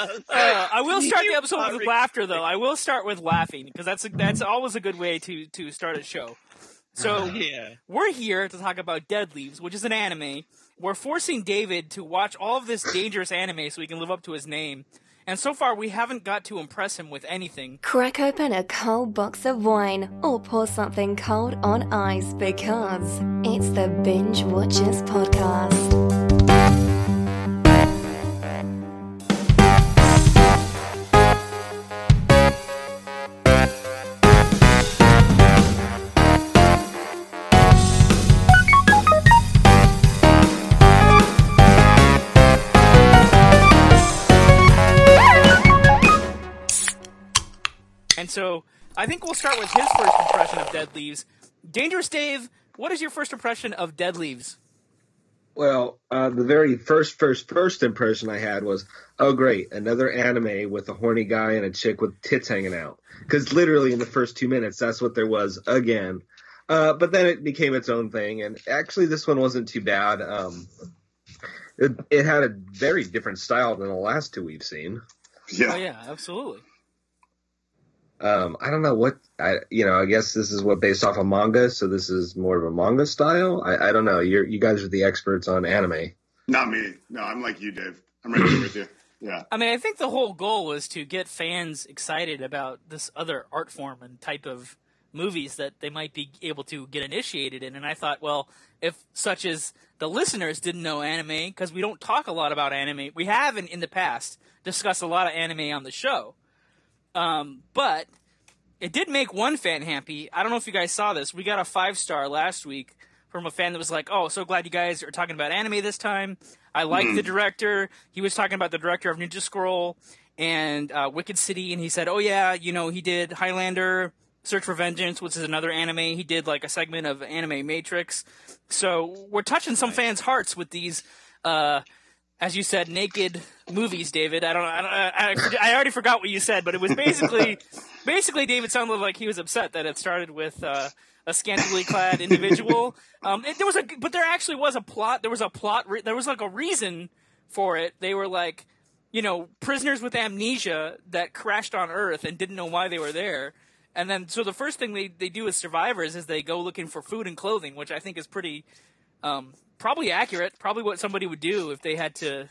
Uh, I will start the episode with laughter, though. I will start with laughing because that's a, that's always a good way to to start a show. So yeah. we're here to talk about Dead Leaves, which is an anime. We're forcing David to watch all of this dangerous anime so he can live up to his name. And so far, we haven't got to impress him with anything. Crack open a cold box of wine or pour something cold on ice because it's the Binge Watchers Podcast. I think we'll start with his first impression of Dead Leaves. Dangerous Dave, what is your first impression of Dead Leaves? Well, uh, the very first, first, first impression I had was, oh great, another anime with a horny guy and a chick with tits hanging out. Because literally in the first two minutes, that's what there was again. Uh, but then it became its own thing, and actually this one wasn't too bad. Um, it, it had a very different style than the last two we've seen. Oh yeah, absolutely. Um, I don't know what I, you know. I guess this is what based off a manga, so this is more of a manga style. I, I don't know. You're you guys are the experts on anime. Not me. No, I'm like you, Dave. I'm right there with you. Yeah. I mean, I think the whole goal was to get fans excited about this other art form and type of movies that they might be able to get initiated in. And I thought, well, if such as the listeners didn't know anime, because we don't talk a lot about anime, we have in, in the past discussed a lot of anime on the show. Um, but it did make one fan happy. I don't know if you guys saw this. We got a five star last week from a fan that was like, "Oh, so glad you guys are talking about anime this time. I like the director. He was talking about the director of Ninja Scroll and uh, Wicked City, and he said, "Oh yeah, you know, he did Highlander." Search for Vengeance, which is another anime. He did like a segment of Animatrix. So we're touching some fans' hearts with these uh, as you said, naked movies, David. I don't, I, don't, I, I already forgot what you said, but it was basically, basically, David sounded like he was upset that it started with uh, a scantily clad individual. Um, it, there was a, but there actually was a plot. There was a plot. Re- there was like a reason for it. They were like, you know, prisoners with amnesia that crashed on Earth and didn't know why they were there. And then, so the first thing they, they do as survivors is they go looking for food and clothing, which I think is pretty, um, probably accurate. Probably what somebody would do if they had to,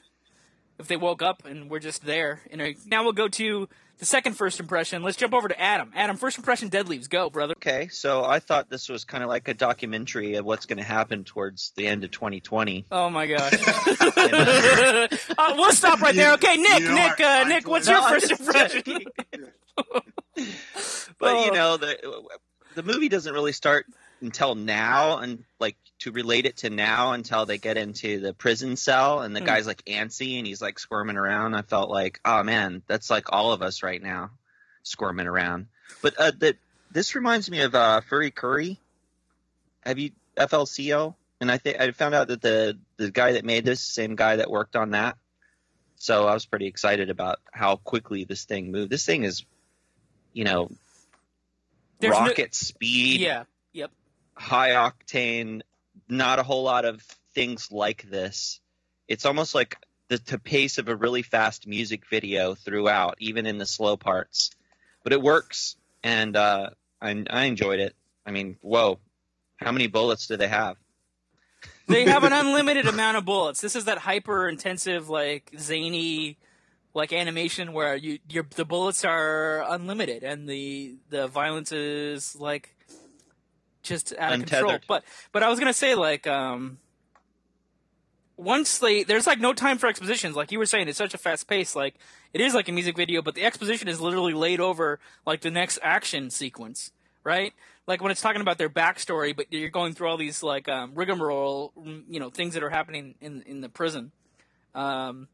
if they woke up and were just there. And know, now we'll go to the second first impression. Let's jump over to Adam. Adam, first impression, Dead Leaves. Go, brother. Okay, so I thought this was kind of like a documentary of what's going to happen towards the end of 2020. Oh my gosh. uh, we'll stop right there. Okay, Nick, you Nick, uh, Nick, what's your first impression? joking. But Oh. you know, the the movie doesn't really start until now, and like to relate it to now until they get into the prison cell, and the Hmm. guy's like antsy and he's like squirming around. I felt like, oh man, that's like all of us right now, squirming around. But uh, that this reminds me of uh, Furry Curry. Have you FLCO? And I think I found out that the the guy that made this, same guy that worked on that. So I was pretty excited about how quickly this thing moved. This thing is, you know, There's no- rocket speed, yeah. High octane. Not a whole lot of things like this. It's almost like the, the pace of a really fast music video throughout, even in the slow parts. But it works, and uh, I, I enjoyed it. I mean, whoa, how many bullets do they have? They have an unlimited amount of bullets. This is that hyper intensive, like zany, like animation where you your the bullets are unlimited and the the violence is like just out of control. But but I was gonna say like um once they there's like no time for expositions. Like you were saying it's such a fast pace. Like it is like a music video but the exposition is literally laid over like the next action sequence right? Like when it's talking about their backstory but you're going through all these like um, rigmarole mm, you know things that are happening in in the prison. Um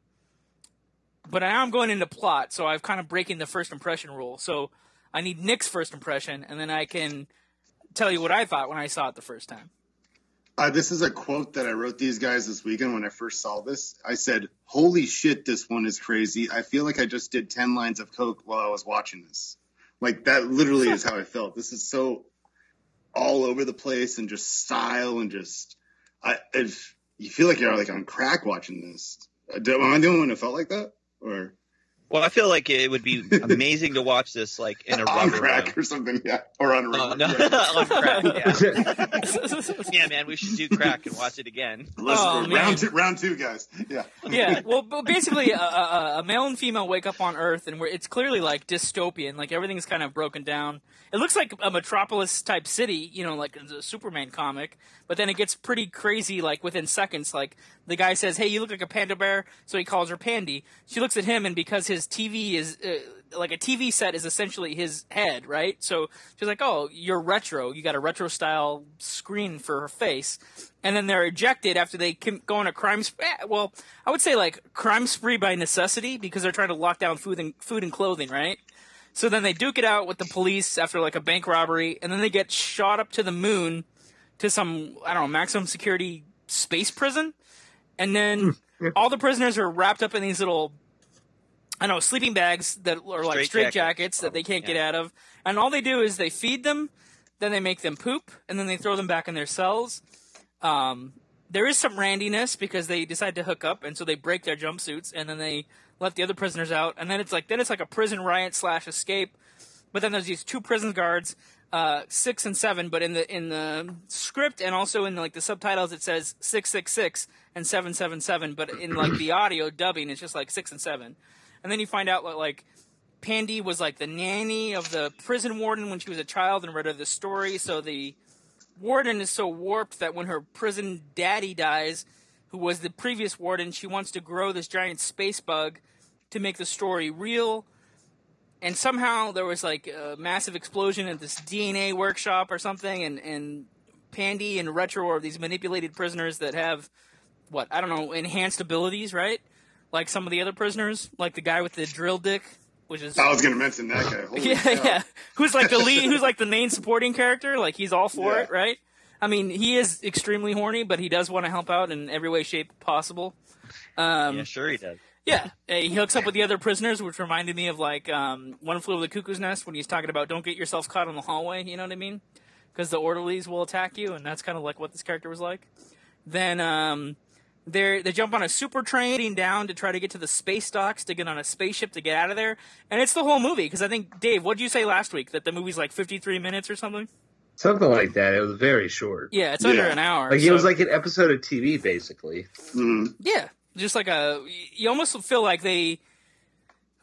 but now i'm going into plot so i've kind of breaking the first impression rule. So i need nick's first impression and then i can tell you what i thought when i saw it the first time Uh, this is a quote that I wrote these guys this weekend when I first saw this. I said, Holy shit, this one is crazy. I feel like I just did 10 lines of Coke while I was watching this. Like, that literally is how I felt. This is so all over the place and just style and just. I, if you feel like you're like on crack watching this. Uh, Am I the only one who felt like that? Or. Well, I feel like it would be amazing to watch this like in a on rubber crack room. or something, yeah, or on Oh, rubber. no, yeah. on crack. Yeah. yeah, man, we should do crack and watch it again. Let's Oh, go. man. round two, round two, guys. Yeah, yeah, well, basically, a, a, a male and female wake up on Earth, and we're, it's clearly like dystopian. Like everything's kind of broken down. It looks like a Metropolis type city, you know, like a Superman comic. But then it gets pretty crazy, like within seconds. Like the guy says, "Hey, you look like a panda bear," so he calls her Pandy. She looks at him, and because his TV is uh, like a TV set is essentially his head, right? So she's like, "Oh, you're retro. You got a retro style screen for her face." and then they're ejected after they go on a crime spree. Well, I would say like crime spree by necessity because they're trying to lock down food and food and clothing, right? So then they duke it out with the police after like a bank robbery, and then they get shot up to the moon to some I don't know maximum security space prison, and then all the prisoners are wrapped up in these little. I know sleeping bags that are like Straight straight jackets. jackets that they can't get out of, and all they do is they feed them, then they make them poop, and then they throw them back in their cells. Um, there is some randiness because they decide to hook up, and so they break their jumpsuits, and then they let the other prisoners out, and then it's like then it's like a prison riot slash escape. But then there's these two prison guards, uh, six and seven. But in the in the script and also in like the subtitles, it says six six six and seven seven seven. But in like the audio dubbing, it's just like six and seven. And then you find out that like Pandy was like the nanny of the prison warden when she was a child and read her the story. So the warden is so warped that when her prison daddy dies, who was the previous warden, she wants to grow this giant space bug to make the story real. And somehow there was like a massive explosion at this DNA workshop or something, and, and Pandy and Retro are these manipulated prisoners that have, what, I don't know, enhanced abilities, right? Like some of the other prisoners, like the guy with the drill dick, which is. I was going to mention that guy. Holy Yeah, cow. yeah. Who's like the lead? Who's like the main supporting character? Like he's all for Yeah. it, right? I mean, he is extremely horny, but he does want to help out in every way, shape possible. Um, yeah, sure he does. Yeah, he hooks up with the other prisoners, which reminded me of like um, One Flew Over the Cuckoo's Nest when he's talking about don't get yourself caught in the hallway. You know what I mean? Because the orderlies will attack you, and that's kind of like what this character was like. Then um, they they jump on a super train heading down to try to get to the space docks to get on a spaceship to get out of there, and it's the whole movie. Because I think Dave, what did you say last week that the movie's like fifty three minutes or something? Something like that. It was very short. Yeah, it's under Yeah. an hour. Like it was like an episode of TV, basically. Mhm. Yeah, just like a. You almost feel like they.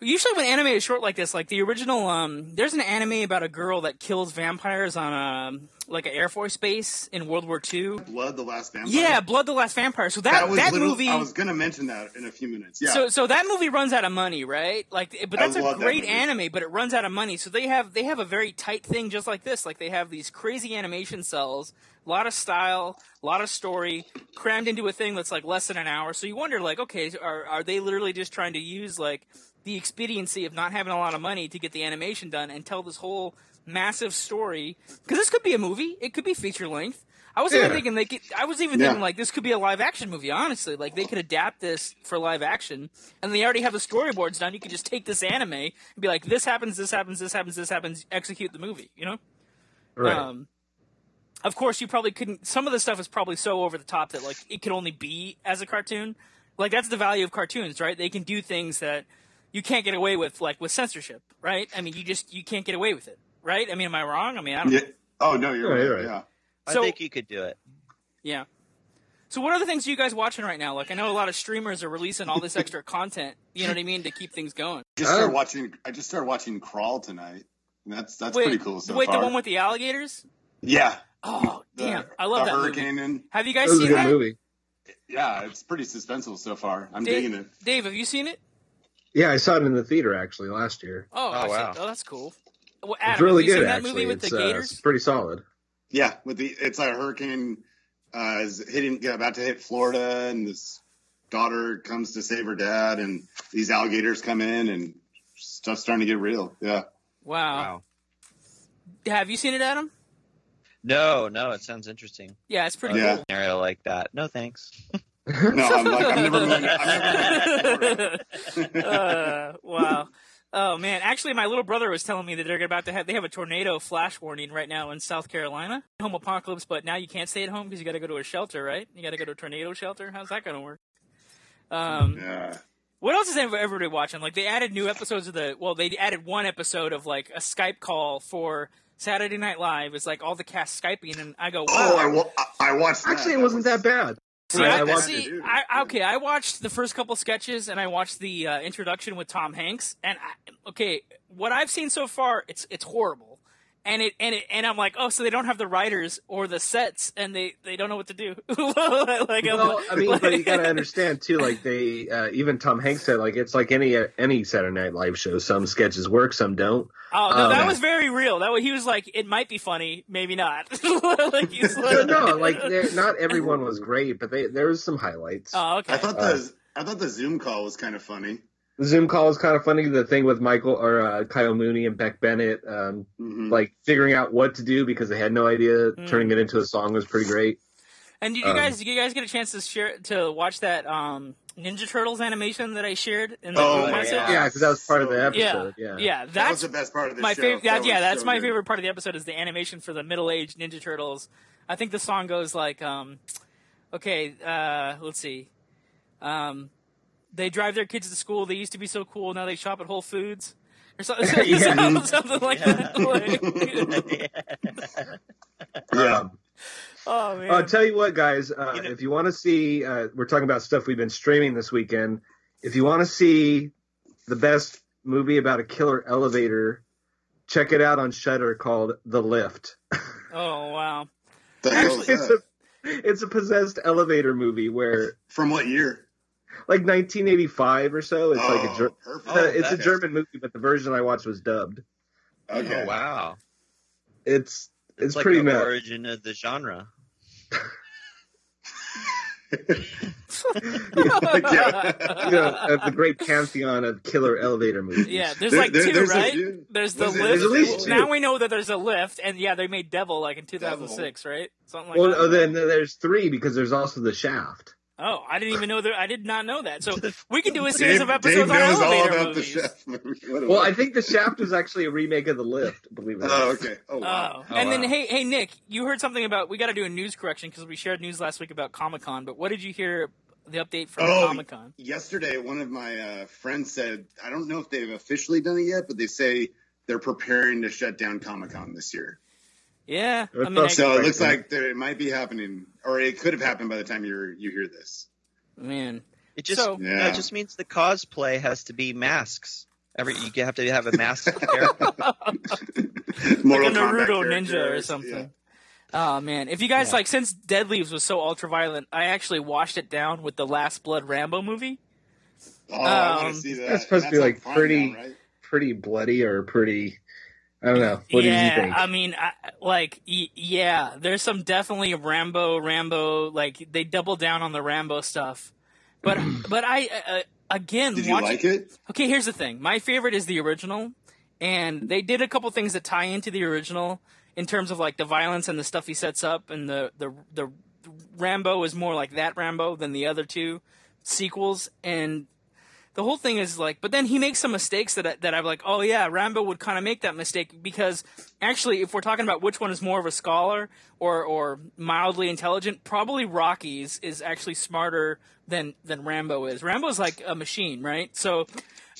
Usually, when anime is short like this, like the original, um, there's an anime about a girl that kills vampires on a like an air force base in World War II. Blood, the last vampire. Yeah, Blood the Last Vampire. So that that that movie. I was going to mention that in a few minutes. Yeah, So so that movie runs out of money, right? Like, but that's a love that great anime, but it runs out of money. So they have they have a very tight thing, just like this. Like they have these crazy animation cells, a lot of style, a lot of story, crammed into a thing that's like less than an hour. So you wonder, like, okay, are are they literally just trying to use like the expediency of not having a lot of money to get the animation done and tell this whole massive story? Because this could be a movie, it could be feature length. I was even thinking they could, I was even Yeah. thinking like this could be a live action movie. Honestly, like they could adapt this for live action, and they already have the storyboards done. You could just take this anime and be like, this happens, this happens, this happens, this happens. Execute the movie. You know. Right. Um, of course, you probably couldn't. Some of the stuff is probably so over the top that like it could only be as a cartoon. Like that's the value of cartoons, right? They can do things that you can't get away with, like with censorship, right? I mean, you just you can't get away with it, right? I mean, am I wrong? I mean, I don't. yeah. know. Oh no, you're right. you're right. Yeah. I So- think you could do it. Yeah. So what are the things you guys watching right now? Like I know a lot of streamers are releasing all this extra content. You know what I mean to keep things going. I Just started Oh. watching. I just started watching Crawl tonight. And that's that's wait, pretty cool so wait, far. the one with the alligators? yeah. Oh, The- damn! I love the that movie. hurricane and Have you That guys was a seen good that? movie. yeah, it's pretty suspenseful so far. I'm Dave, digging it. Dave, have you seen it? Yeah, I saw it in the theater actually last year. Oh, Oh, I see. wow. Oh, that's cool. Well, It's really have you good seen that actually. movie with it's, the uh, gators? it's pretty solid. Yeah, with the it's a hurricane uh, is hitting about to hit Florida, and this daughter comes to save her dad, and these alligators come in, and stuff's starting to get real. Yeah. wow. Wow. Have you seen it, Adam? No, no, it sounds interesting. Yeah, it's pretty Yeah. cool. Scenario like that. No thanks. No, I'm like I'm never going. I'm never going. uh, wow. Oh man, actually, my little brother was telling me that they're about to have they have a tornado flash warning right now in South Carolina, home apocalypse. But now you can't stay at home because you got to go to a shelter, right? You got to go to a tornado shelter. How's that going to work? Um, yeah. What else is everybody watching? Like they added new episodes of the. Well, they added one episode of like a Skype call for Saturday Night Live. It's like all the cast skyping, and I go, Oh, I, wow. wa- I I watched. That. Actually, it wasn't that bad. See, I I, see. I, okay, I watched the first couple sketches and I watched the uh, introduction with Tom Hanks. And I, okay, what I've seen so far, it's it's horrible. And it and it and I'm like, oh, so they don't have the writers or the sets, and they they don't know what to do. like, I'm Well, like- I mean, but you got to understand too. Like they, uh, even Tom Hanks said, like it's like any any Saturday Night Live show. Some sketches work, some don't. oh no, um, that was very real. That was, he was like, it might be funny, maybe not. like he's like, no, like not everyone was great, but they, there was some highlights. oh okay. I thought Uh, the I thought the Zoom call was kind of funny. The Zoom call was kind of funny. The thing with Michael or uh, Kyle Mooney and Beck Bennett, um, Mhm. like figuring out what to do because they had no idea. Mm. Turning it into a song was pretty great. And did you Um, guys did you guys get a chance to share to watch that um, Ninja Turtles animation that I shared in the Oh, group message? yeah. Yeah, because that was part of the episode. yeah, Yeah, yeah. that was That's the best part of the my show. favorite. That yeah, that's so my good. favorite part of the episode is the animation for the middle-aged Ninja Turtles. I think the song goes like, um, okay, uh, let's see. Um, they drive their kids to school. They used to be so cool. Now they shop at Whole Foods. Or something, Yeah. something like that. Like- Yeah. Um, oh man. I'll tell you what, guys. Uh, You know- if you want to see, uh, we're talking about stuff we've been streaming this weekend. If you want to see the best movie about a killer elevator, check it out on Shudder called The Lift. oh wow. The hell is it's a it's a possessed elevator movie where From what year? Like 1985 or so. It's like a Oh, Ger- perfect. uh, it's a that- German movie, but the version I watched was dubbed. Okay. Oh wow. It's it's, like pretty the origin of the genre. yeah, you know, the great pantheon of killer elevator movies. Yeah, there's There- like there- two, there's a right? few. there's the There's- lift. there's at least two. Now we know that there's a lift, and yeah, they made Devil like in 2006, right? Something like well, that. oh, then there's three because there's also the Shaft. Oh, I didn't even know that. I did not know that. So we can do a series Dave, of episodes Dave on knows all elevator about movies. the chef movie. Well, I think the Shaft was actually a remake of the Lift. Believe it or not. Oh, okay. Oh, wow. Oh, and then wow. hey, hey Nick, you heard something about we got to do a news correction because we shared news last week about Comic Con. But what did you hear? The update from Oh, Comic Con. Yesterday, one of my uh, friends said, I don't know if they've officially done it yet, but they say they're preparing to shut down Comic Con this year. Yeah, I That's mean, I, So it looks right. like there, it might be happening, or it could have happened by the time you you hear this. man, It just So- no, Yeah. it just means the cosplay has to be masks. Every you have to have a mask character. like a Kombat Naruto ninja or characters, something. Oh man, if you guys like, since Dead Leaves was so ultra violent, I actually washed it down with the Last Blood Rambo movie. Yeah. Oh, I want Um, to see that. that's supposed to be, like, pretty- now, right? Pretty bloody or pretty. I don't know. What yeah, did you think? I mean, I, like, y- yeah, there's some definitely Rambo, Rambo. Like they double down on the Rambo stuff, but but I uh, again Did you watch- like it? Okay, here's the thing. My favorite is the original, and they did a couple things that tie into the original in terms of like the violence and the stuff he sets up, and the the the Rambo is more like that Rambo than the other two sequels, and the whole thing is like, but then he makes some mistakes that I, that I'm like, oh yeah, Rambo would kind of make that mistake because actually, if we're talking about which one is more of a scholar or or mildly intelligent, probably Rocky's is actually smarter than than Rambo is. Rambo's like a machine, right? So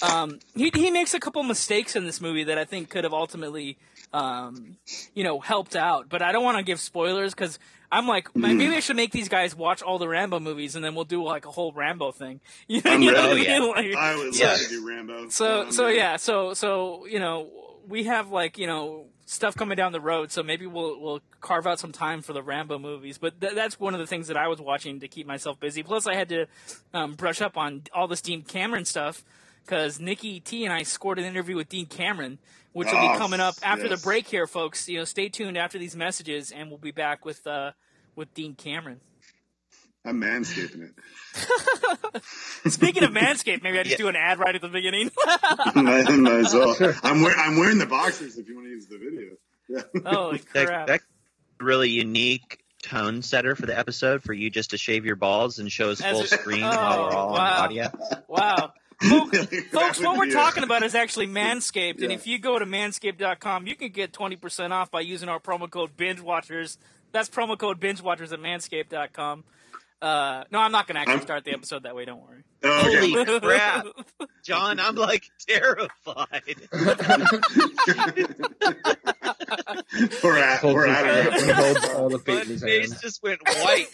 um, he he makes a couple mistakes in this movie that I think could have ultimately um, you know helped out, but I don't want to give spoilers because. I'm like, maybe I should make these guys watch all the Rambo movies, and then we'll do like a whole Rambo thing. You know, I'm you know ready. what I mean? Like- I would Yeah. love to do Rambo. so Um, so yeah so so you know we have like you know stuff coming down the road so maybe we'll we'll carve out some time for the rambo movies but th- that's one of the things that i was watching to keep myself busy plus i had to um, brush up on all this dean cameron stuff because nikki t and i scored an interview with dean cameron which will be Oh, coming up after yes. the break here folks you know stay tuned after these messages and we'll be back with uh with dean cameron I'm manscaping it. speaking of manscaped maybe i just Yeah. do an ad right at the beginning might, might as well. I'm, wear, I'm wearing the boxers if you want to use the video. Yeah. holy that, crap that really unique tone setter for the episode for you just to shave your balls and show us As full a- screen Oh, while we're all wow. on audio. Wow. Folks, folks, what we're talking about is actually Manscaped, and if you go to manscaped.com, you can get 20% off by using our promo code BingeWatchers. That's promo code BingeWatchers at manscaped.com. Uh, no, I'm not going to actually I'm- start the episode that way. Don't worry. Oh, okay. Holy crap, John! I'm like terrified. we're at Holds we're his- at he it. all the My fate in his face hand. just went white.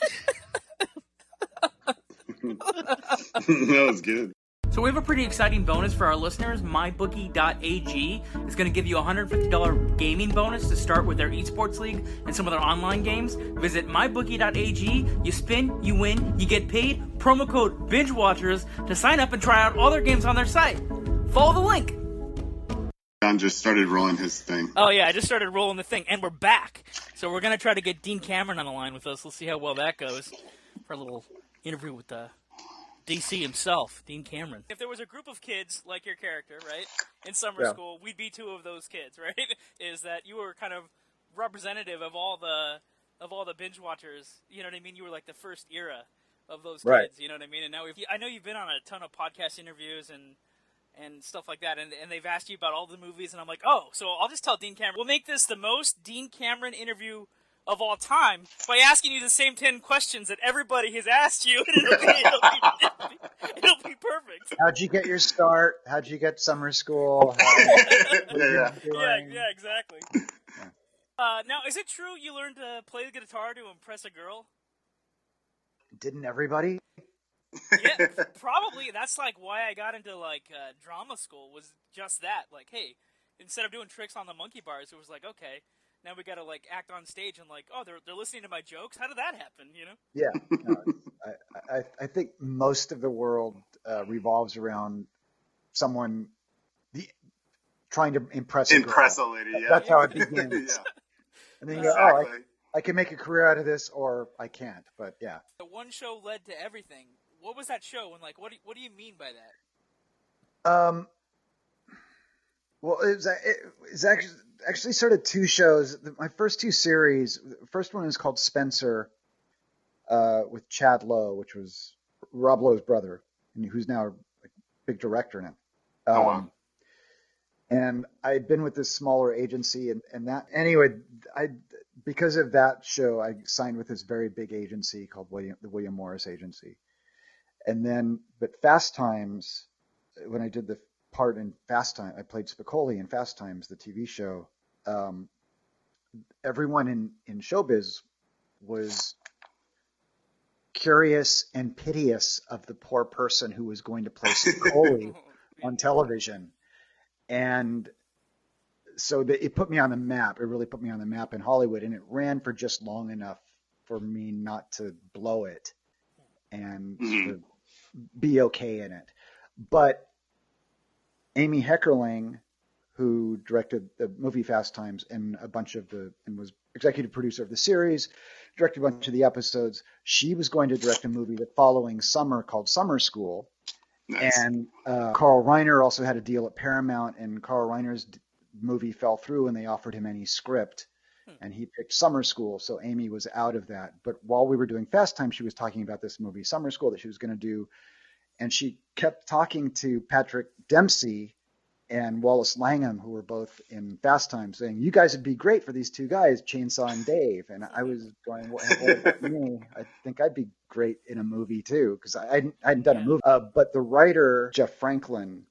that was good. So we have a pretty exciting bonus for our listeners. MyBookie.ag is going to give you a $150 gaming bonus to start with their esports league and some of their online games. Visit MyBookie.ag. You spin, you win, you get paid. Promo code BingeWatchers to sign up and try out all their games on their site. Follow the link. John just started rolling his thing. Oh yeah, I just started rolling the thing, and we're back. So we're gonna try to get Dean Cameron on the line with us. Let's see how well that goes for a little interview with the DC himself, Dean Cameron. If there was a group of kids like your character, right, in summer Yeah. school, we'd be two of those kids, right? Is that you were kind of representative of all the of all the binge watchers? You know what I mean? You were like the first era of those Right. kids. You know what I mean? And now we've, I know you've been on a ton of podcast interviews and and stuff like that, and, and they've asked you about all the movies, and I'm like, oh, so I'll just tell Dean Cameron. We'll make this the most Dean Cameron interview of all time by asking you the same ten questions that everybody has asked you, and it'll be, it'll be, it'll be, it'll be perfect. How'd you get your start? How'd you get summer school? Yeah, yeah. Yeah, exactly. Uh, now, is it true you learned to play the guitar to impress a girl? Didn't everybody? Yeah, probably. That's like why I got into like uh, drama school was just that. Like, hey, instead of doing tricks on the monkey bars, it was like, okay, now we got to like act on stage and like, oh, they're they're listening to my jokes. How did that happen? You know? Yeah. No, I, I, I think most of the world uh, revolves around someone the, trying to impress a girl. Impress a lady. Yeah. That's how it begins. yeah. And then you go, oh, I, Exactly. I can make a career out of this, or I can't. But yeah. The one show led to everything. What was that show? And like, what do what do you mean by that? Um, well, it was, it was actually actually started two shows. My first two series. First one is called Spencer, uh, with Chad Lowe, which was Rob Lowe's brother, and who's now a big director now. Oh, wow. And I'd been with this smaller agency, and, and that anyway, I because of that show, I signed with this very big agency called William, the William Morris Agency. And then, but Fast Times, when I did the part in Fast Time, I played Spicoli in Fast Times, the TV show. Um, everyone in in showbiz was curious and piteous of the poor person who was going to play Spicoli on television, and so the, it put me on the map. It really put me on the map in Hollywood, and it ran for just long enough for me not to blow it and Mhm. to be okay in it. But Amy Heckerling, who directed the movie Fast Times and a bunch of the and was executive producer of the series, directed a bunch of the episodes. She was going to direct a movie the following summer called Summer School, Nice. and uh, Carl Reiner also had a deal at Paramount, and Carl Reiner's d- movie fell through, and they offered him any script, and he picked Summer School. So Amy was out of that. But while we were doing Fast Time, she was talking about this movie Summer School that she was going to do, and she kept talking to Patrick Dempsey and Wallace Langham, who were both in Fast Time, saying, "You guys would be great for these two guys, Chainsaw and Dave." And I was going, "What, what about me? I think I'd be great in a movie too, because I hadn't, I hadn't done a movie." Uh, but the writer Jeff Franklin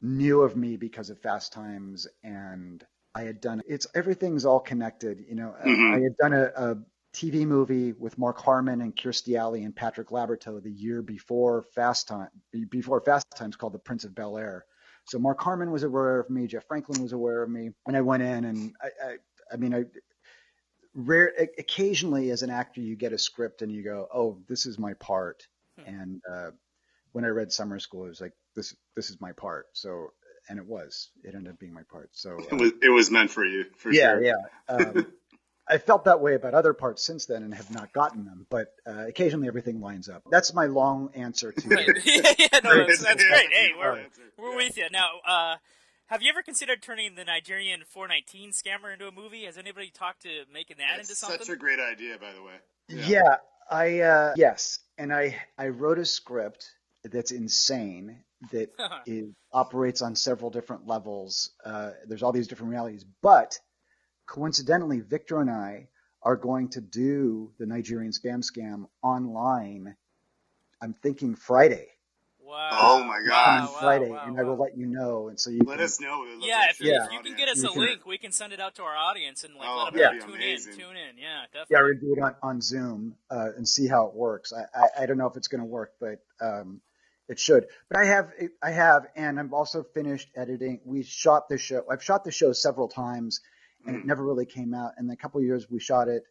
knew of me because of Fast Times, and I had done. It's everything's all connected, you know. Mhm. I had done a, a TV movie with Mark Harmon and Kirstie Alley and Patrick Laborteaux the year before Fast Time, before Fast Times, called The Prince of Bel Air. So Mark Harmon was aware of me, Jeff Franklin was aware of me, and I went in and I, I, I mean, I rare occasionally as an actor you get a script and you go, oh, this is my part, and uh, when I read Summer School, it was like this, this is my part. So, and it was, it ended up being my part. So uh, it was it was meant for you for yeah, sure. yeah. Um, I felt that way about other parts since then and have not gotten them, but uh, occasionally everything lines up. That's my long answer to Right. yeah, yeah, no, that's, that's great. Hey, we're, Right. we're with you. Now, uh, have you ever considered turning the Nigerian 419 scammer into a movie? Has anybody talked to making that That's into something? such a great idea, by the way. Yeah, I uh, yes, and I I wrote a script that's insane that is, operates on several different levels. Uh, there's all these different realities, but coincidentally, Victor and I are going to do the Nigerian spam scam online. I'm thinking Friday. Wow. Oh my Coming God. wow, Friday, wow, and I will wow. let you know. And so you Let can, us know. Yeah, if, Yeah. if you can get us You a can- link, we can send it out to our audience and like Oh, let them that'd know, be tune amazing. in, tune in. Yeah, definitely. yeah, definitely. we're gonna do it on, on Zoom uh, and see how it works. I, I, I don't know if it's going to work, but um, it should. But I have I have, and I'm also finished editing. We shot the show. I've shot the show several times, and it never really came out. In a couple of years, we shot it,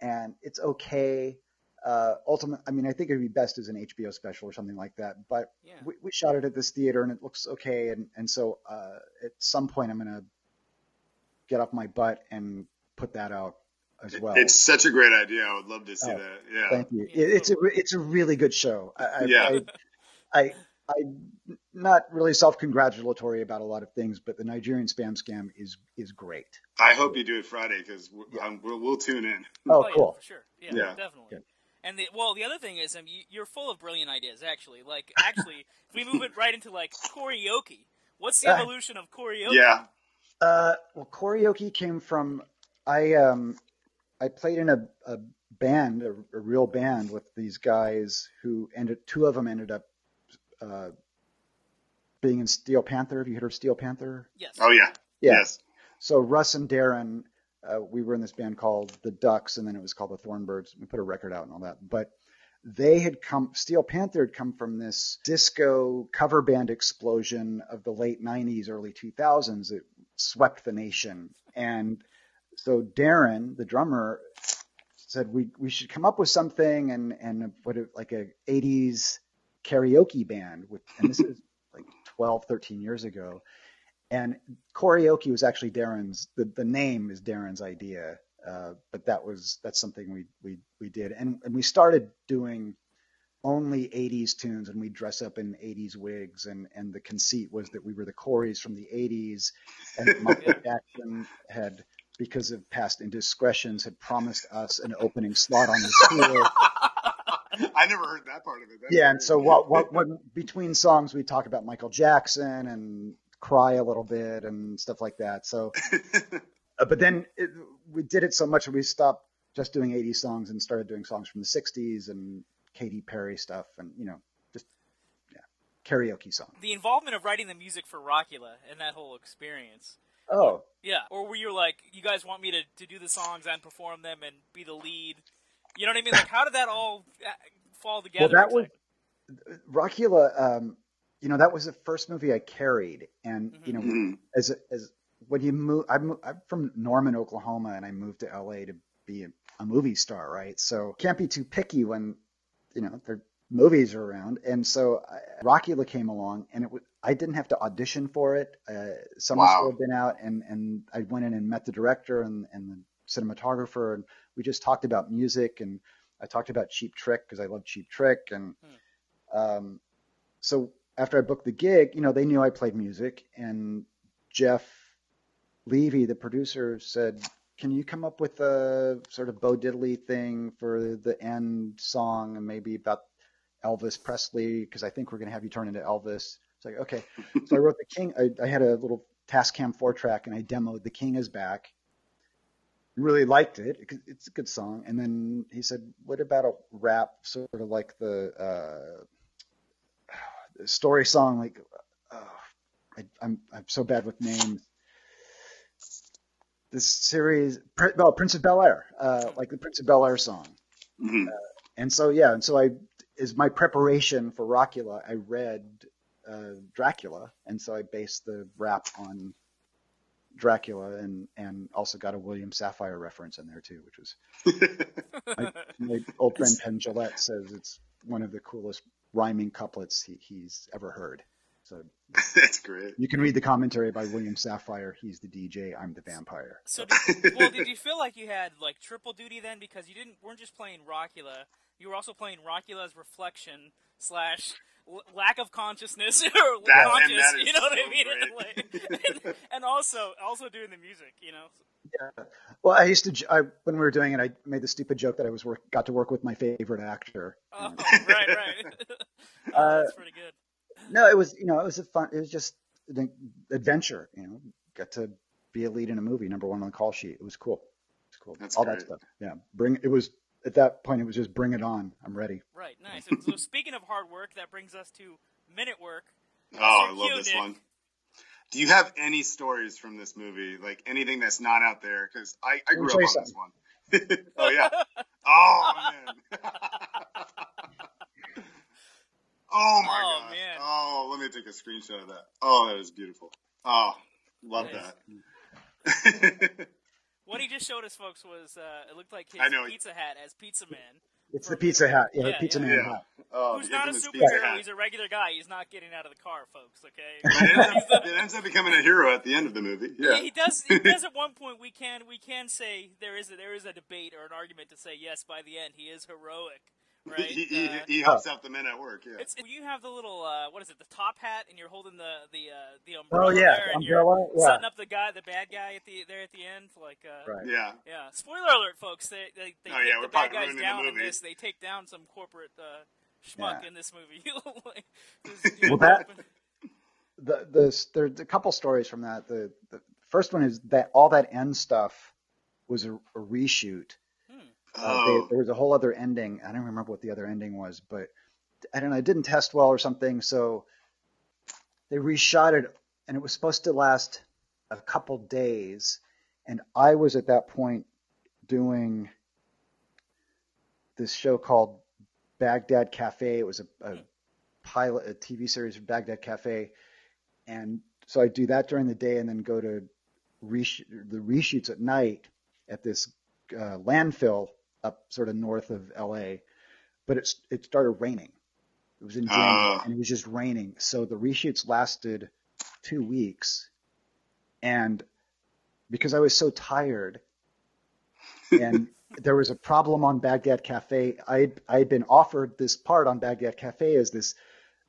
and it's okay. Uh, ultimate, I mean, I think it'd be best as an HBO special or something like that. But Yeah. we, we shot it at this theater, and it looks okay. And and so uh, at some point, I'm gonna get off my butt and put that out as well. It's such a great idea. I would love to see Oh, that. Yeah. Thank you. It, it's a it's a really good show. I, I, Yeah. I, I I not really self congratulatory about a lot of things, but the Nigerian spam scam is is great. I hope you do it Friday because we'll, we'll tune in. Oh, yeah, cool. for sure. Yeah, Yeah. definitely. Yeah. And the well, the other thing is, I mean, you- you're full of brilliant ideas. Actually, like actually, if we move it right into like karaoke, what's the evolution of karaoke? Yeah. Uh, well, karaoke came from I um I played in a, a band, a, a real band with these guys who ended. Two of them ended up uh, being in Steel Panther. Have you heard of Steel Panther? Yes. Oh yeah. Yeah. Yes. So Russ and Darren, uh, we were in this band called the Ducks, and then it was called the Thornbirds. We put a record out and all that. But they had come, Steel Panther had come from this disco cover band explosion of the late 90s, early 2000s It swept the nation. And so Darren, the drummer, said we we should come up with something and and what it, like a 80s karaoke band with and this is like 12 13 years ago and karaoke was actually Darren's. The, the name is Darren's idea, uh, but that was that's something we we we did, and and we started doing only 80s tunes, and we dress up in 80s wigs, and and the conceit was that we were the Coreys from the 80s, and Michael Jackson had. Because of past indiscretions, had promised us an opening slot on the tour. I never heard that part of it. That's Yeah, and so what, what, what between songs we talk about Michael Jackson and cry a little bit and stuff like that. So, uh, but then it, we did it so much that we stopped just doing 80s songs and started doing songs from the 60s and Katy Perry stuff and you know just yeah karaoke songs. The involvement of writing the music for Rockula and that whole experience. Oh, Yeah. Or were you like, you guys want me to, to do the songs and perform them and be the lead? You know what I mean? Like, how did that all fall together? well, that was exactly? Rockula. Um, you know, that was the first movie I carried, and you know, Mhm. as as when you move, I'm, I'm from Norman, Oklahoma, and I moved to LA to be a, a movie star, right? So can't be too picky when you know their movies are around. And so I, Rockula came along, and it was I didn't have to audition for it. Uh, Summer Wow. School had been out, and and I went in and met the director and and the cinematographer, and we just talked about music, and I talked about Cheap Trick because I love Cheap Trick, and um, so after I booked the gig, you know, they knew I played music, and Jeff Levy, the producer, said, "Can you come up with a sort of Bo Diddley thing for the end song, and maybe about Elvis Presley? Because I think we're going to have you turn into Elvis." It's like, okay. So I wrote the King. I, I had a little Tascam four track, and I demoed "The King Is Back." Really liked it. It- It's a good song. And then he said, "What about a rap, sort of like the uh, story song like uh, I, I'm I'm so bad with names. This series, well, Prince of Bel Air, uh, like the Prince of Bel Air song, Mhm. and so yeah, and so I is my preparation for Rockula. I read uh, Dracula, and so I based the rap on Dracula, and and also got a William Safire reference in there too, which was my, my old friend Penn Jillette says it's one of the coolest rhyming couplets he, he's ever heard. So That's great. you can read the commentary by William Safire. He's the DJ. I'm the vampire. So, did, well, did you feel like you had like triple duty then because you didn't weren't just playing Rockula, you were also playing Rockula's reflection slash l- lack of consciousness or That- and conscious. You know what I mean? And, and, and also also doing the music. You know. Yeah. Well, I used to I, when we were doing it. I made the stupid joke that I was work, got to work with my favorite actor. Oh, right, right. oh, Uh, that's pretty good. No, it was you know it was a fun. It was just an adventure. You know, got to be a lead in a movie, number one on the call sheet. It was cool. It's cool. That's All great. that stuff. Yeah. Bring it was at that point it was just bring it on. I'm ready. Right, nice. So, so speaking of hard work, that brings us to Men at Work. Oh, I love Q, this Nick. one. Do you have any stories from this movie? Like anything that's not out there? Because I, I Let me grew up tell on you this one. oh yeah. Oh man. oh my Oh, god. man. Oh, let me take a screenshot of that. Oh, that is beautiful. Oh, love Nice. that. What he just showed us, folks, was uh, it looked like his I know. pizza hat as Pizza Man. It's the Pizza Hat. Yeah, Yeah, Pizza yeah. Man yeah. hat. Oh, Who's not a infamous pizza superhero? hat. He's a regular guy. He's not getting out of the car, folks. Okay. But it, ends up, it ends up becoming a hero at the end of the movie. Yeah. He does. He does. At one point, we can we can say there is a, there is a debate or an argument to say yes. By the end, he is heroic, right? He, he, Uh, he helps out the men at work. Yeah. It's you have the little uh, what is it? The top hat, and you're holding the the uh, the umbrella Oh yeah, there, and umbrella. you're Yeah. setting up the guy, the bad guy at the there at the end, like uh, Right. yeah. yeah. Spoiler alert, folks. They they, they Oh, take yeah, the bad guys ruining the down in this. They take down some corporate uh, schmuck Yeah. in this movie. Like, just, Well, that- the the there's a couple stories from that. The the first one is that all that end stuff was a, a reshoot. Uh, Oh. they, there was a whole other ending. I don't remember what the other ending was, but I don't know. It didn't test well or something, so they reshot it, and it was supposed to last a couple days. And I was at that point doing this show called Baghdad Cafe. It was a, a pilot, a TV series Baghdad Cafe, and so I do that during the day, and then go to resh- the reshoots at night at this uh, landfill up sort of north of LA. But it's it started raining. It was in January, Ah. and it was just raining. So the reshoots lasted two weeks, and because I was so tired, and there was a problem on Baghdad Cafe. I I had been offered this part on Baghdad Cafe as this.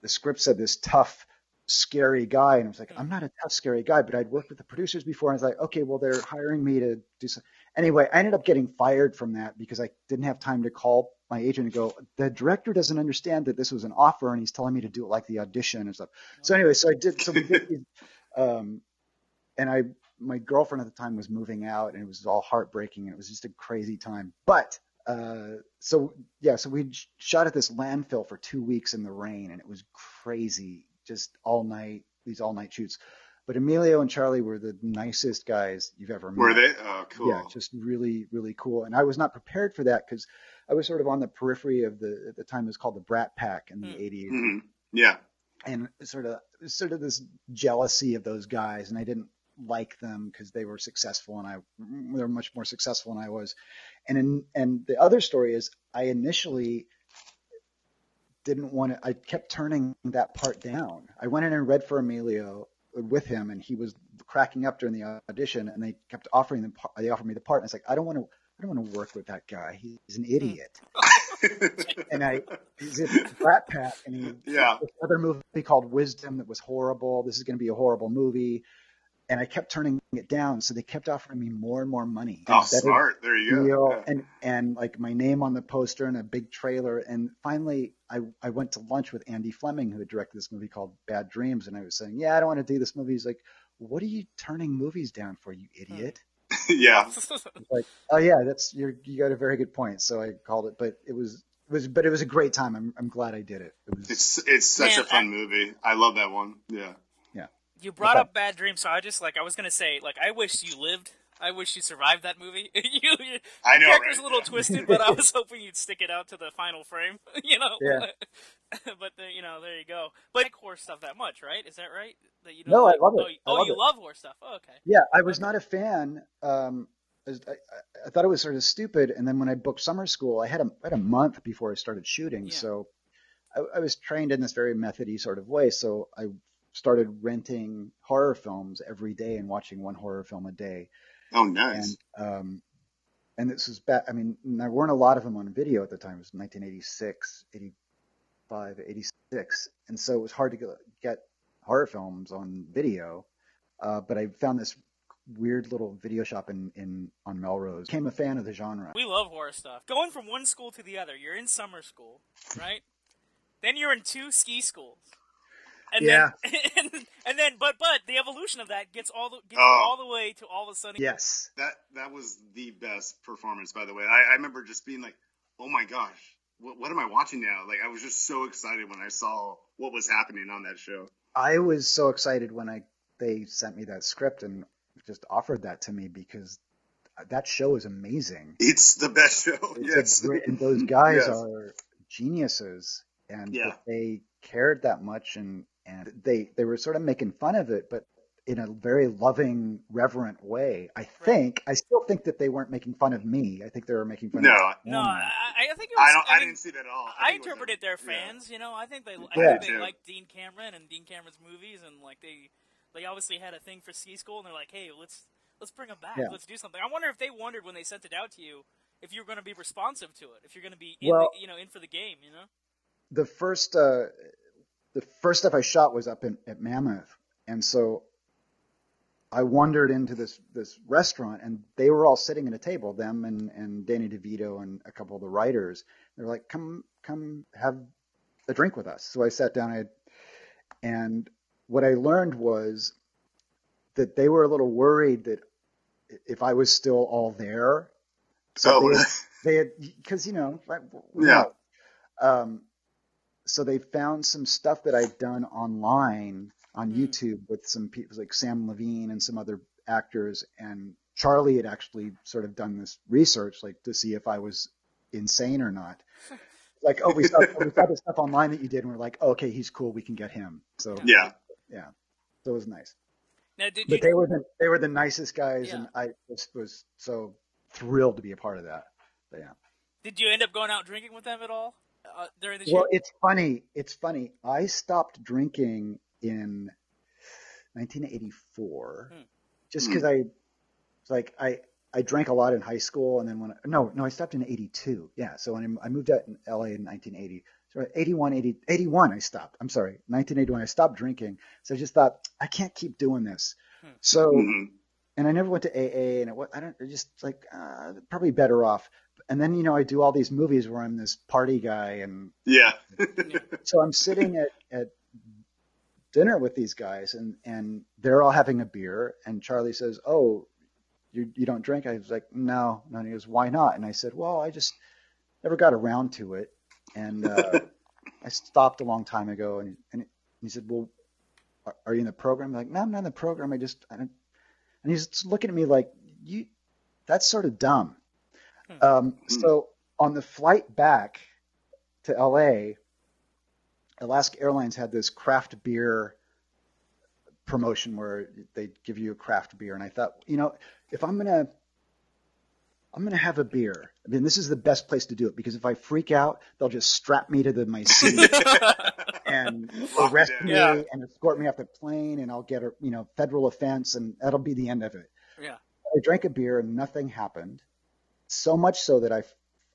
The script said this tough, scary guy, and I was like, I'm not a tough, scary guy, but I'd worked with the producers before, and I was like, okay, well they're hiring me to do some. Anyway, I ended up getting fired from that because I didn't have time to call my agent and go, the director doesn't understand that this was an offer, and he's telling me to do it like the audition and stuff. So anyway, so I did. So we did. these, Um, and I, my girlfriend at the time was moving out, and it was all heartbreaking, and it was just a crazy time. But uh, so yeah, so we shot at this landfill for two weeks in the rain, and it was crazy, just all night, these all night shoots. But Emilio and Charlie were the nicest guys you've ever met. Were they? Oh, cool. Yeah, just really, really cool. And I was not prepared for that because I was sort of on the periphery of the at the time it was called the Brat Pack in the Hmm. 80s, Mhm. Yeah. and sort of sort of this jealousy of those guys, and I didn't like them because they were successful and I they were much more successful than I was. And in, and the other story is I initially didn't want to. I kept turning that part down. I went in and read for Emilio with him, and he was cracking up during the audition, and they kept offering them. They offered me the part, and I was like, I don't want to. I don't want to work with that guy. He's an idiot. and I he's in Brat Pack, and he Yeah. this other movie called Wisdom that was horrible. This is going to be a horrible movie, and I kept turning it down. So they kept offering me more and more money. oh, smart. There you deal, go. Yeah. and and like my name on the poster and a big trailer. And finally, I I went to lunch with Andy Fleming, who had directed this movie called Bad Dreams, and I was saying, yeah, I don't want to do this movie. He's like, what are you turning movies down for, you hmm. idiot? yeah. like, oh yeah, that's you're you got a very good point. So I called it, but it was it was but it was a great time. I'm I'm glad I did it. It was It's it's such Man, a fun I- movie. I love that one. Yeah. You brought Okay. up Bad Dreams, so I just like I was gonna say like I wish you lived. I wish you survived that movie. you, I know, the character's right? a little Yeah. twisted, but I was hoping you'd stick it out to the final frame. You know. Yeah. but the, you know, there you go. But like horror stuff that much, right? Is that right? That you don't No, I love it. Oh, you, oh, love you it. love horror stuff. Oh, okay. yeah. I was not a fan. Um, I, I- I thought it was sort of stupid, and then when I booked summer school, I had a I had a month before I started shooting, Yeah. so I, I was trained in this very methody sort of way. So I started renting horror films every day and watching one horror film a day. Oh, and nice. um, and this was back. I mean, there weren't a lot of them on video at the time. It was 1986, 85, 86, and so it was hard to get, get horror films on video. Uh, but I found this weird little video shop in, in on Melrose. Became a fan of the genre. We love horror stuff. Going from one school to the other. You're in summer school, right? Then you're in two ski schools. And Yeah. then and, and then but but the evolution of that gets all the gets Oh. all the way to all of a sudden. Yes. That that was the best performance, by the way. I, I remember just being like, "Oh my gosh, what, what am I watching now?" Like I was just so excited when I saw what was happening on that show. I was so excited when I they sent me that script and just offered that to me because that show is amazing. It's the best show. It's yes, great, and those guys Yes. are geniuses, and Yeah. that they cared that much, and and they they were sort of making fun of it, but in a very loving, reverent way. I think I still think that they weren't making fun of me. I think they were making fun No, of No, Cameron. I, I think it was. I don't. I, mean, didn't see that at all. I think it was interpreted a- their yeah. fans. You know, I think they, I Yeah. think they Too. liked Dean Cameron and Dean Cameron's movies, and like they, they obviously had a thing for ski school, and they're like, hey, let's let's bring them back. Yeah. Let's do something. I wonder if they wondered when they sent it out to you if you're going to be responsive to it, if you're going to be in Well- the, you know in for the game. You know. the first uh, the first stuff I shot was up in at Mammoth, and so I wandered into this this restaurant, and they were all sitting at a table, them and and Danny DeVito and a couple of the writers. They're like, "Come, come, have a drink with us." So I sat down, I and what I learned was that they were a little worried that if I was still all there, so Oh, they had, because you know, like, Yeah. Um, so they found some stuff that I'd done online on Mm. YouTube with some people like Sam Levine and some other actors, and Charlie had actually sort of done this research, like to see if I was insane or not. Like, oh, we saw, we saw the stuff online that you did, and we're like, okay, he's cool, we can get him. So Yeah. yeah, so it was nice. Now, did you? But they were the they were the nicest guys, Yeah. and I just was so thrilled to be a part of that. But yeah. Did you end up going out drinking with them at all uh, during the Well, shoot? it's funny. It's funny. I stopped drinking in 1984 Hmm. just because I like I I drank a lot in high school, and then when I, no no I stopped in 82. Yeah, so when I, I moved out in LA in 1980. So 81, 80, 81 I stopped. I'm sorry, 1981 I stopped drinking. So I just thought I can't keep doing this. Hmm. So Mhm. and I never went to AA, and it, wa- I don't I just like uh, probably better off. And then you know I do all these movies where I'm this party guy, and Yeah. so I'm sitting at, at dinner with these guys, and and they're all having a beer, and Charlie says, "Oh, you you don't drink?" I was like, "No, no." And he goes, "Why not?" And I said, "Well, I just never got around to it, and uh, I stopped a long time ago." And and he said, "Well, are, are you in the program?" I'm like, "No, I'm not in the program. I just I don't." And he's looking at me like, "You, that's sort of dumb." Um, so on the flight back to LA, Alaska Airlines had this craft beer promotion where they give you a craft beer, and I thought, you know, if I'm gonna, I'm gonna have a beer. I mean, this is the best place to do it because if I freak out, they'll just strap me to the my seat and arrest me Yeah. and escort me off the plane, and I'll get a you know federal offense, and that'll be the end of it. yeah. I drank a beer and nothing happened. So much so that I,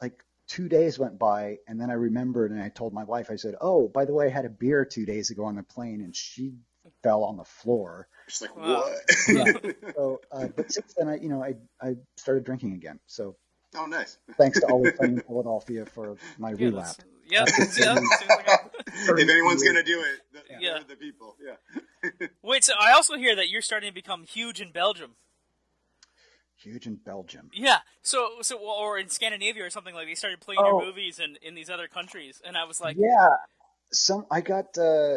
like, two days went by and then I remembered and I told my wife, I said, Oh, by the way, I had a beer two days ago on the plane and she fell on the floor. She's like Wow. what? So, uh, but since then, I, you know, I, I started drinking again. So oh, nice. thanks to Always Sunny in Philadelphia for my Yeah, relapse. that's- yeah, yeah, seems like a- if anyone's gonna do it, the, Yeah. the people. Yeah. Wait, so I also hear that you're starting to become huge in Belgium. Huge in Belgium. Yeah. So, so or in Scandinavia or something like they started playing Oh. your movies in in these other countries, and I was like, yeah, some I got. Uh,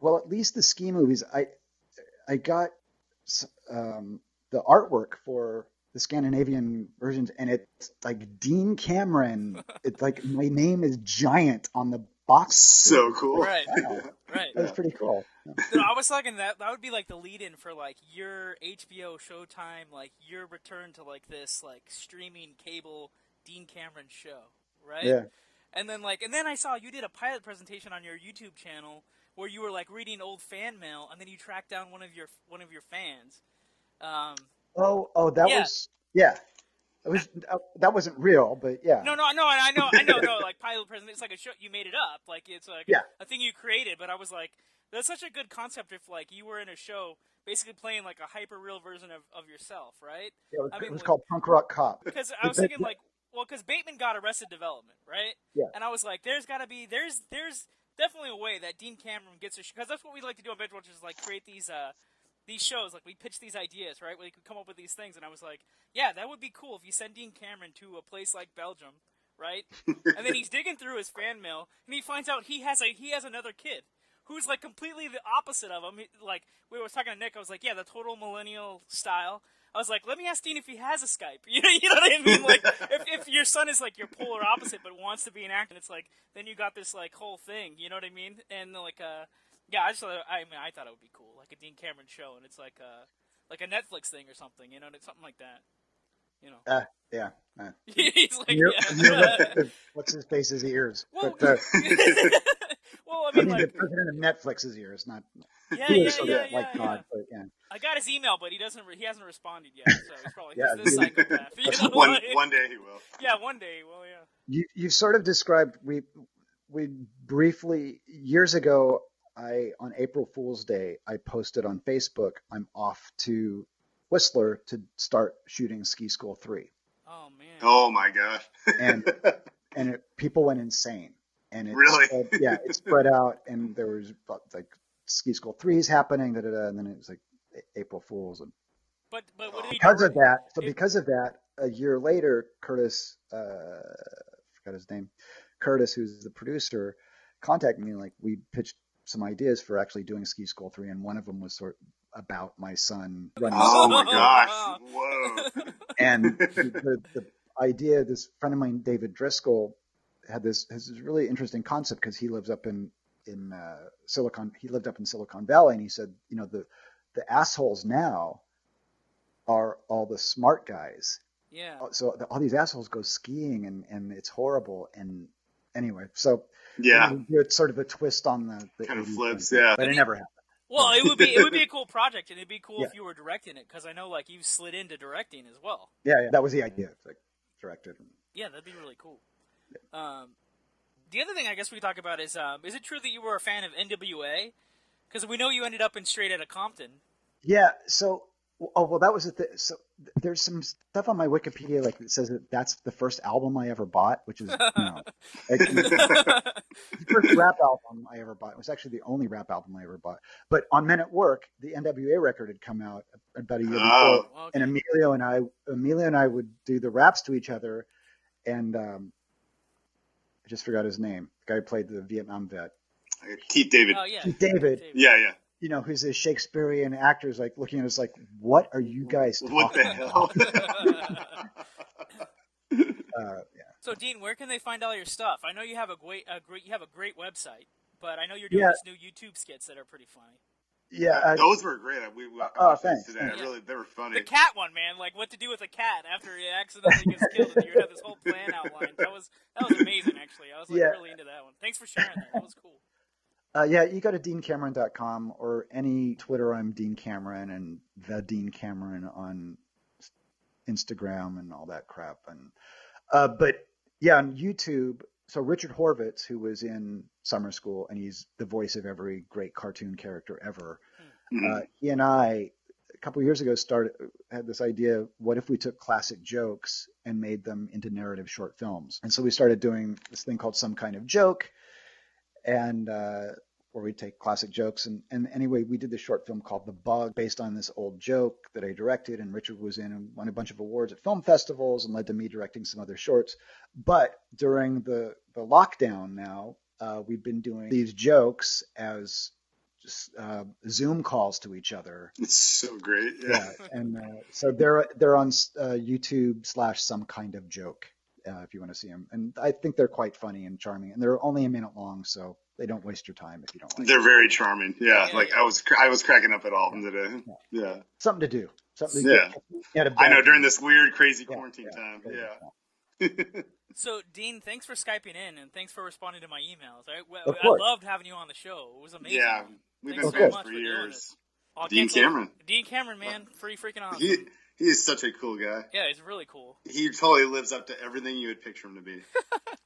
well, at least the ski movies. I I got um, the artwork for the Scandinavian versions, and it's like Dean Cameron. it's like my name is giant on the box. So cool. right, Wow. Right. That was pretty cool. No, I was thinking that that would be like the lead-in for like your HBO Showtime, like your return to like this like streaming cable Dean Cameron show, right? Yeah. And then like, and then I saw you did a pilot presentation on your YouTube channel where you were like reading old fan mail, and then you tracked down one of your one of your fans. Um, Oh, oh, that Yeah. was yeah. It was uh, that wasn't real, but yeah. no, no, no, I know, I know, no, like pilot presentation. It's like a show you made it up, like it's like Yeah. a thing you created. But I was like, that's such a good concept if like you were in a show basically playing like a hyper real version of, of yourself, right? It was, I mean, it was like- called Punk Rock Cop. Because I was thinking like, well, because Bateman got Arrested Development, right? Yeah. And I was like, there's got to be there's there's definitely a way that Dean Cameron gets a because that's what we like to do on Binge is like create these uh these shows like we pitch these ideas right you could come up with these things and I was like yeah that would be cool if you send Dean Cameron to a place like Belgium right and then he's digging through his fan mail and he finds out he has a he has another kid who's like completely the opposite of him He- like we were talking to Nick I was like yeah the total millennial style I was like, let me ask Dean if he has a Skype. You know, you know what I mean? Like, if, if your son is like your polar opposite but wants to be an actor, it's like then you got this like whole thing. You know what I mean? And like, uh, yeah, I just thought, I mean, I thought it would be cool, like a Dean Cameron show, and it's like uh like a Netflix thing or something. You know, something like that. You know, Uh, yeah. Uh, he's like, Near- yeah. near the- what's his face's ears? well, but, uh, well, I I mean, mean, the president of Netflix's ears, not yeah, yeah, is sort yeah, yeah, like yeah. God, but yeah. I got his email, but he doesn't. Re- he hasn't responded yet, so he's probably Yeah, he's the psychopath. You know, one like- one day he will. yeah, one day. Well, yeah. You you sort of described we we briefly years ago. I on April Fool's Day I posted on Facebook I'm off to Whistler to start shooting Ski School three, Oh man. Oh my god. and and it, people went insane. And it Really? spread, yeah, it spread out, and there was like Ski School three is happening, da, da, da, and then it was like April Fools, and But but what because of that, so It- because of that, a year later, Curtis, uh, I forgot his name, Curtis, who's the producer, contacted me like we pitched some ideas for actually doing Ski School three, and one of them was sort of about my son running. oh my gosh. Whoa. and the, the, the idea, this friend of mine, David Driscoll, had this has this really interesting concept because he lives up in in uh, Silicon. He lived up in Silicon Valley, and he said, you know, the the assholes now are all the smart guys. Yeah. So the, all these assholes go skiing, and and it's horrible. And anyway, so Yeah. we do it sort of a twist on the, the Kind of flips, thing, yeah. but it never happened. Well, it would be it would be a cool project, and it'd be cool Yeah. if you were directing it, because I know like you slid into directing as well. Yeah, yeah, that was the idea. Like directed. Yeah, that'd be really cool. Um, the other thing I guess we could talk about is um, is it true that you were a fan of NWA? Because we know you ended up in Straight Outta Compton. Yeah. So, oh well, that was the. So there's some stuff on my Wikipedia like that says that that's the first album I ever bought, which is you know, like, the first rap album I ever bought. It was actually the only rap album I ever bought. But on Men at Work, the NWA record had come out about a year Oh. before, Okay. and Emilio and I, Emilio and I would do the raps to each other, and um, I just forgot his name. The guy who played the Vietnam vet, Keith David. Oh yeah, Keith David. Yeah, yeah. You know, who's a Shakespearean actor is like looking at us like, what are you guys talking What the hell? Uh, yeah. so Dean, where can they find all your stuff? I know you have a great, a great, you have a great website, but I know you're doing Yeah. these new YouTube skits that are pretty funny. Yeah. I- Those were great. We, we Oh, thanks. today. I Really, they were funny. The cat one, man, like what to do with a cat after he accidentally gets killed. and You had this whole plan outlined. That was that was amazing, actually. I was like Yeah. really into that one. Thanks for sharing that. That was cool. Uh, yeah, you go to deancameron.com or any Twitter. I'm Dean Cameron and the Dean Cameron on Instagram and all that crap. And uh, but yeah, on YouTube. So Richard Horvitz, who was in Summer School, and he's the voice of every great cartoon character ever. Mhm. Uh, he and I, a couple years ago, started had this idea: what if we took classic jokes and made them into narrative short films? And so we started doing this thing called Some Kind of Joke, and uh, where we take classic jokes and, and anyway we did this short film called the bug based on this old joke that i directed and richard was in and won a bunch of awards at film festivals and led to me directing some other shorts but during the the lockdown now uh, we've been doing these jokes as just uh, zoom calls to each other It's so great. yeah Yeah. and uh, so they're they're on uh, youtube slash some kind of joke uh, if you want to see them and i think they're quite funny and charming and they're only a minute long so they don't waste your time if you don't like They're very charming. Yeah, Yeah, like yeah. I was, I was cracking up at all of them today. Yeah, something to do. Something to Yeah. get, I know during this weird, crazy Yeah, quarantine yeah, time. yeah. Yeah. So, Dean, thanks for skyping in and thanks for responding to my emails. I, well, Of I loved having you on the show. It was amazing. yeah, we've been Thanks very friends much for for years. this. Oh, Dean can't Cameron. Dean Cameron, man, free freaking awesome. He he is such a cool guy. yeah, he's really cool. He totally lives up to everything you would picture him to be.